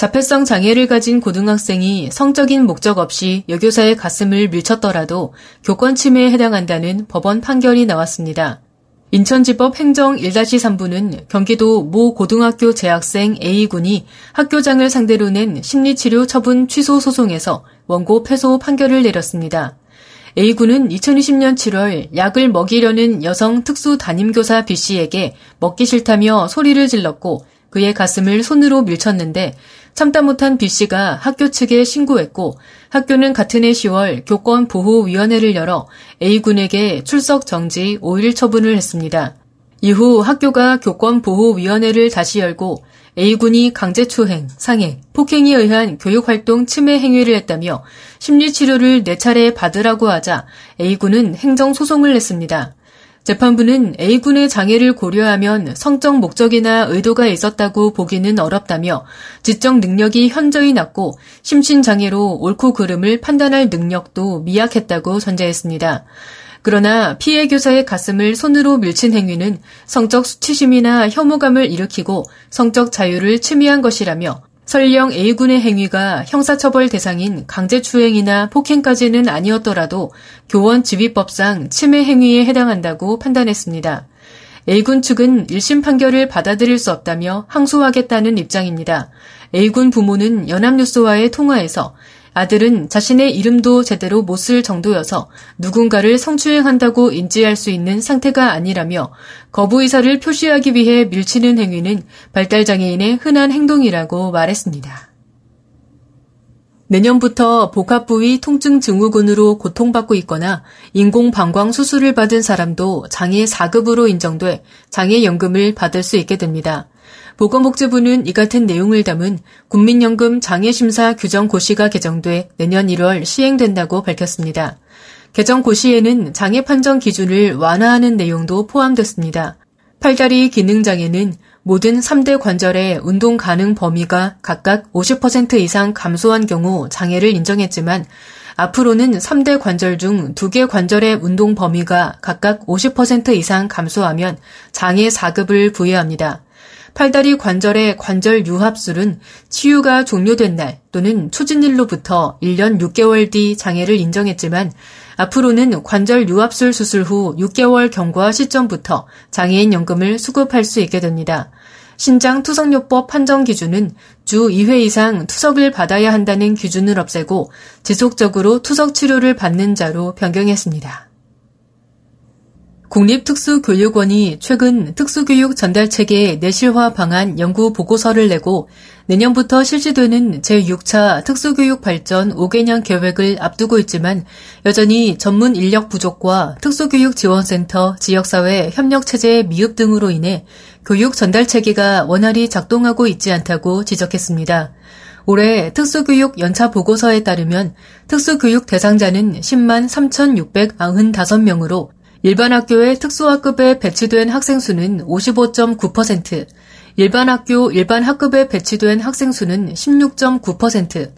자폐성 장애를 가진 고등학생이 성적인 목적 없이 여교사의 가슴을 밀쳤더라도 교권 침해에 해당한다는 법원 판결이 나왔습니다. 인천지법 행정 1-3부는 경기도 모 고등학교 재학생 A군이 학교장을 상대로 낸 심리치료 처분 취소 소송에서 원고 패소 판결을 내렸습니다. A군은 2020년 7월 약을 먹이려는 여성 특수 담임교사 B씨에게 먹기 싫다며 소리를 질렀고 그의 가슴을 손으로 밀쳤는데 참다 못한 B씨가 학교 측에 신고했고 학교는 같은 해 10월 교권 보호위원회를 열어 A군에게 출석 정지 5일 처분을 했습니다. 이후 학교가 교권 보호위원회를 다시 열고 A군이 강제추행, 상해, 폭행에 의한 교육활동 침해 행위를 했다며 심리치료를 4차례 받으라고 하자 A군은 행정소송을 냈습니다. 재판부는 A군의 장애를 고려하면 성적 목적이나 의도가 있었다고 보기는 어렵다며 지적 능력이 현저히 낮고 심신장애로 옳고 그름을 판단할 능력도 미약했다고 전제했습니다. 그러나 피해 교사의 가슴을 손으로 밀친 행위는 성적 수치심이나 혐오감을 일으키고 성적 자유를 침해한 것이라며 설령 A군의 행위가 형사처벌 대상인 강제추행이나 폭행까지는 아니었더라도 교원 지휘법상 침해 행위에 해당한다고 판단했습니다. A군 측은 1심 판결을 받아들일 수 없다며 항소하겠다는 입장입니다. A군 부모는 연합뉴스와의 통화에서 아들은 자신의 이름도 제대로 못 쓸 정도여서 누군가를 성추행한다고 인지할 수 있는 상태가 아니라며 거부 의사를 표시하기 위해 밀치는 행위는 발달장애인의 흔한 행동이라고 말했습니다. 내년부터 복합부위 통증 증후군으로 고통받고 있거나 인공방광 수술을 받은 사람도 장애 4급으로 인정돼 장애연금을 받을 수 있게 됩니다. 보건복지부는 이 같은 내용을 담은 국민연금 장애심사 규정 고시가 개정돼 내년 1월 시행된다고 밝혔습니다. 개정 고시에는 장애 판정 기준을 완화하는 내용도 포함됐습니다. 팔다리 기능장애는 모든 3대 관절의 운동 가능 범위가 각각 50% 이상 감소한 경우 장애를 인정했지만 앞으로는 3대 관절 중 2개 관절의 운동 범위가 각각 50% 이상 감소하면 장애 4급을 부여합니다. 팔다리 관절의 관절 유합술은 치유가 종료된 날 또는 초진일로부터 1년 6개월 뒤 장애를 인정했지만 앞으로는 관절 유합술 수술 후 6개월 경과 시점부터 장애인 연금을 수급할 수 있게 됩니다. 신장 투석요법 판정 기준은 주 2회 이상 투석을 받아야 한다는 기준을 없애고 지속적으로 투석 치료를 받는 자로 변경했습니다. 국립특수교육원이 최근 특수교육 전달체계 내실화 방안 연구 보고서를 내고 내년부터 실시되는 제6차 특수교육 발전 5개년 계획을 앞두고 있지만 여전히 전문 인력 부족과 특수교육 지원센터, 지역사회 협력체제 미흡 등으로 인해 교육 전달체계가 원활히 작동하고 있지 않다고 지적했습니다. 올해 특수교육 연차 보고서에 따르면 특수교육 대상자는 10만 3,695명으로 일반 학교의 특수학급에 배치된 학생 수는 55.9%, 일반 학교 일반 학급에 배치된 학생 수는 16.9%,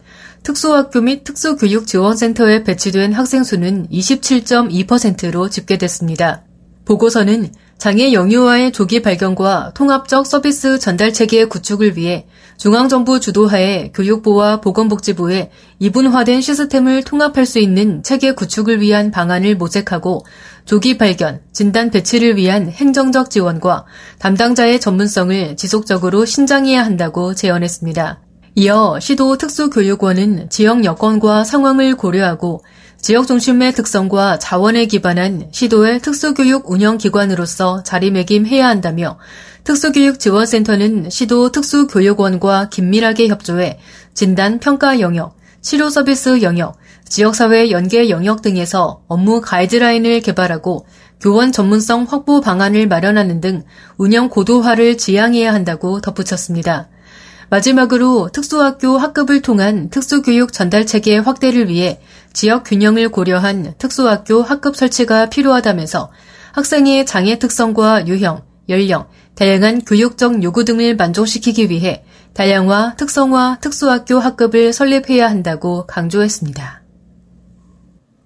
특수학교 및 특수교육지원센터에 배치된 학생 수는 27.2%로 집계됐습니다. 보고서는 장애 영유아의 조기 발견과 통합적 서비스 전달 체계 구축을 위해 중앙정부 주도하에 교육부와 보건복지부에 이분화된 시스템을 통합할 수 있는 체계 구축을 위한 방안을 모색하고 조기 발견, 진단 배치를 위한 행정적 지원과 담당자의 전문성을 지속적으로 신장해야 한다고 제언했습니다. 이어 시도 특수교육원은 지역 여건과 상황을 고려하고 지역 중심의 특성과 자원에 기반한 시도의 특수교육 운영기관으로서 자리매김해야 한다며 특수교육지원센터는 시도 특수교육원과 긴밀하게 협조해 진단 평가 영역, 치료 서비스 영역, 지역사회 연계 영역 등에서 업무 가이드라인을 개발하고 교원 전문성 확보 방안을 마련하는 등 운영 고도화를 지향해야 한다고 덧붙였습니다. 마지막으로 특수학교 학급을 통한 특수교육 전달 체계 확대를 위해 지역 균형을 고려한 특수학교 학급 설치가 필요하다면서 학생의 장애 특성과 유형, 연령, 다양한 교육적 요구 등을 만족시키기 위해 다양화, 특성화 특수학교 학급을 설립해야 한다고 강조했습니다.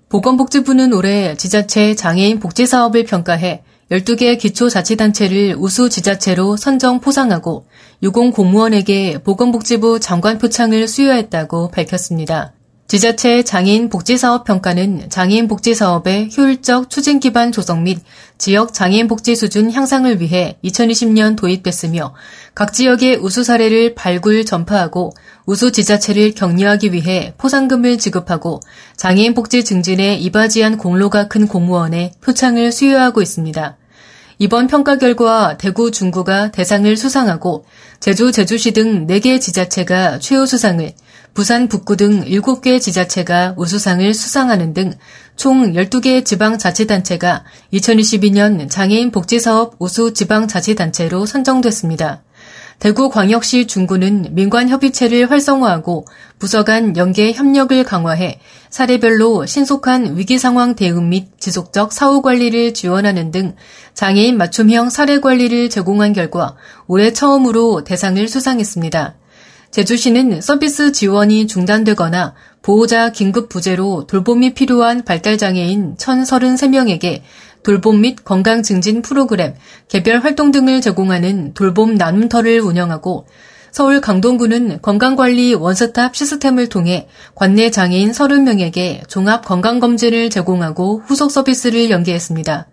보건복지부는 올해 지자체 장애인 복지 사업을 평가해 12개 기초자치단체를 우수 지자체로 선정 포상하고 유공 공무원에게 보건복지부 장관 표창을 수여했다고 밝혔습니다. 지자체 장애인 복지사업 평가는 장애인 복지사업의 효율적 추진 기반 조성 및 지역 장애인 복지 수준 향상을 위해 2020년 도입됐으며 각 지역의 우수 사례를 발굴 전파하고 우수 지자체를 격려하기 위해 포상금을 지급하고 장애인 복지 증진에 이바지한 공로가 큰 공무원에 표창을 수여하고 있습니다. 이번 평가 결과 대구 중구가 대상을 수상하고 제주 제주시 등 4개 지자체가 최우수상을 부산 북구 등 7개 지자체가 우수상을 수상하는 등 총 12개 지방자치단체가 2022년 장애인 복지사업 우수 지방자치단체로 선정됐습니다. 대구광역시 중구는 민관협의체를 활성화하고 부서 간 연계 협력을 강화해 사례별로 신속한 위기상황 대응 및 지속적 사후 관리를 지원하는 등 장애인 맞춤형 사례 관리를 제공한 결과 올해 처음으로 대상을 수상했습니다. 제주시는 서비스 지원이 중단되거나 보호자 긴급 부재로 돌봄이 필요한 발달장애인 1,033명에게 돌봄 및 건강 증진 프로그램, 개별 활동 등을 제공하는 돌봄 나눔터를 운영하고 서울 강동구는 건강관리 원스톱 시스템을 통해 관내 장애인 30명에게 종합 건강검진을 제공하고 후속 서비스를 연계했습니다.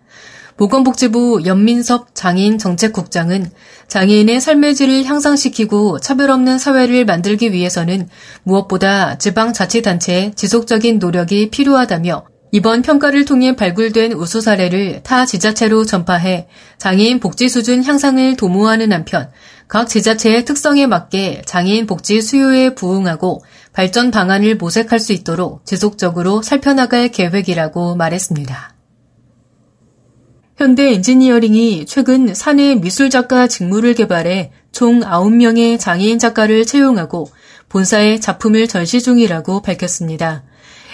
보건복지부 연민섭 장애인 정책국장은 장애인의 삶의 질을 향상시키고 차별 없는 사회를 만들기 위해서는 무엇보다 지방자치단체의 지속적인 노력이 필요하다며 이번 평가를 통해 발굴된 우수 사례를 타 지자체로 전파해 장애인 복지 수준 향상을 도모하는 한편 각 지자체의 특성에 맞게 장애인 복지 수요에 부응하고 발전 방안을 모색할 수 있도록 지속적으로 살펴나갈 계획이라고 말했습니다. 현대 엔지니어링이 최근 사내 미술작가 직무를 개발해 총 9명의 장애인 작가를 채용하고 본사에 작품을 전시 중이라고 밝혔습니다.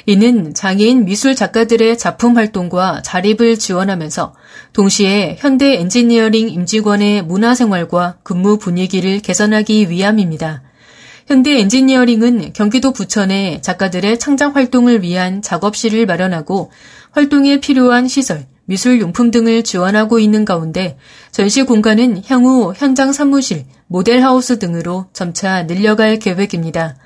이는 장애인 미술 작가들의 작품 활동과 자립을 지원하면서 동시에 현대 엔지니어링 임직원의 문화생활과 근무 분위기를 개선하기 위함입니다. 현대 엔지니어링은 경기도 부천에 작가들의 창작 활동을 위한 작업실을 마련하고 활동에 필요한 시설, 미술 용품 등을 지원하고 있는 가운데 전시 공간은 향후 현장 사무실, 모델하우스 등으로 점차 늘려갈 계획입니다.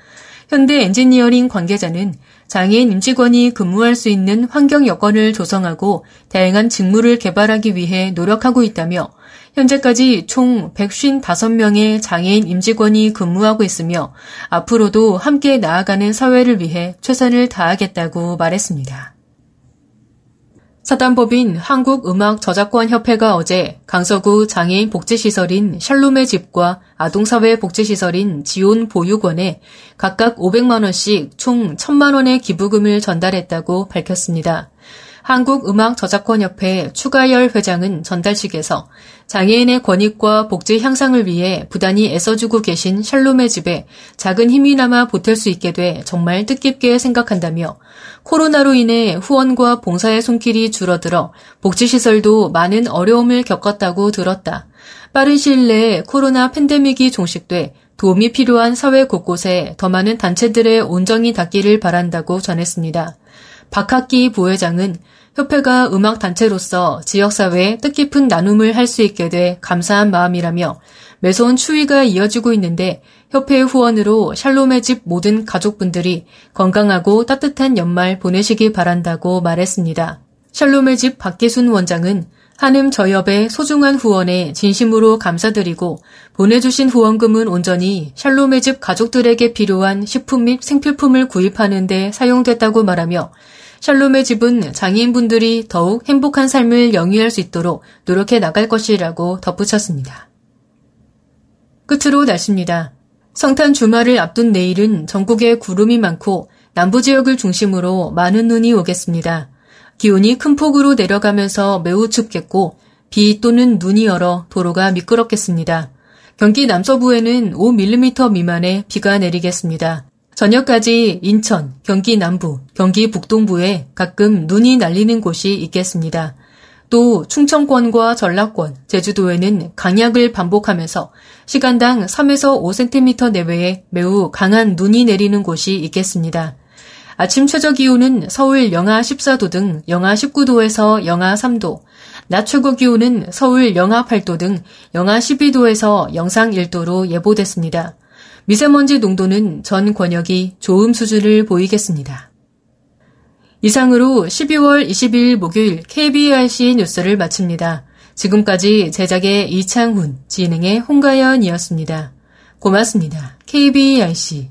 현대 엔지니어링 관계자는 장애인 임직원이 근무할 수 있는 환경 여건을 조성하고 다양한 직무를 개발하기 위해 노력하고 있다며 현재까지 총 155명의 장애인 임직원이 근무하고 있으며 앞으로도 함께 나아가는 사회를 위해 최선을 다하겠다고 말했습니다. 사단법인 한국음악저작권협회가 어제 강서구 장애인 복지시설인 샬롬의 집과 아동사회 복지시설인 지온 보육원에 각각 500만원씩 총 1000만원의 기부금을 전달했다고 밝혔습니다. 한국음악저작권협회 추가열 회장은 전달식에서 장애인의 권익과 복지 향상을 위해 부단히 애써주고 계신 샬롬의 집에 작은 힘이나마 보탤 수 있게 돼 정말 뜻깊게 생각한다며 코로나로 인해 후원과 봉사의 손길이 줄어들어 복지시설도 많은 어려움을 겪었다고 들었다. 빠른 시일 내에 코로나 팬데믹이 종식돼 도움이 필요한 사회 곳곳에 더 많은 단체들의 온정이 닿기를 바란다고 전했습니다. 박학기 부회장은 협회가 음악 단체로서 지역사회에 뜻깊은 나눔을 할 수 있게 돼 감사한 마음이라며 매서운 추위가 이어지고 있는데 협회의 후원으로 샬롬의 집 모든 가족분들이 건강하고 따뜻한 연말 보내시기 바란다고 말했습니다. 샬롬의 집 박계순 원장은 한음 저협의 소중한 후원에 진심으로 감사드리고 보내주신 후원금은 온전히 샬롬의 집 가족들에게 필요한 식품 및 생필품을 구입하는 데 사용됐다고 말하며 샬롬의 집은 장애인분들이 더욱 행복한 삶을 영위할 수 있도록 노력해 나갈 것이라고 덧붙였습니다. 끝으로 날씨입니다. 성탄 주말을 앞둔 내일은 전국에 구름이 많고 남부 지역을 중심으로 많은 눈이 오겠습니다. 기온이 큰 폭으로 내려가면서 매우 춥겠고 비 또는 눈이 얼어 도로가 미끄럽겠습니다. 경기 남서부에는 5mm 미만의 비가 내리겠습니다. 저녁까지 인천, 경기 남부, 경기 북동부에 가끔 눈이 날리는 곳이 있겠습니다. 또 충청권과 전라권, 제주도에는 강약을 반복하면서 시간당 3에서 5cm 내외의 매우 강한 눈이 내리는 곳이 있겠습니다. 아침 최저 기온은 서울 영하 14도 등 영하 19도에서 영하 3도, 낮 최고 기온은 서울 영하 8도 등 영하 12도에서 영상 1도로 예보됐습니다. 미세먼지 농도는 전 권역이 좋음 수준을 보이겠습니다. 이상으로 12월 22일 목요일 KBRC 뉴스를 마칩니다. 지금까지 제작의 이창훈, 진행의 홍가연이었습니다. 고맙습니다. KBRC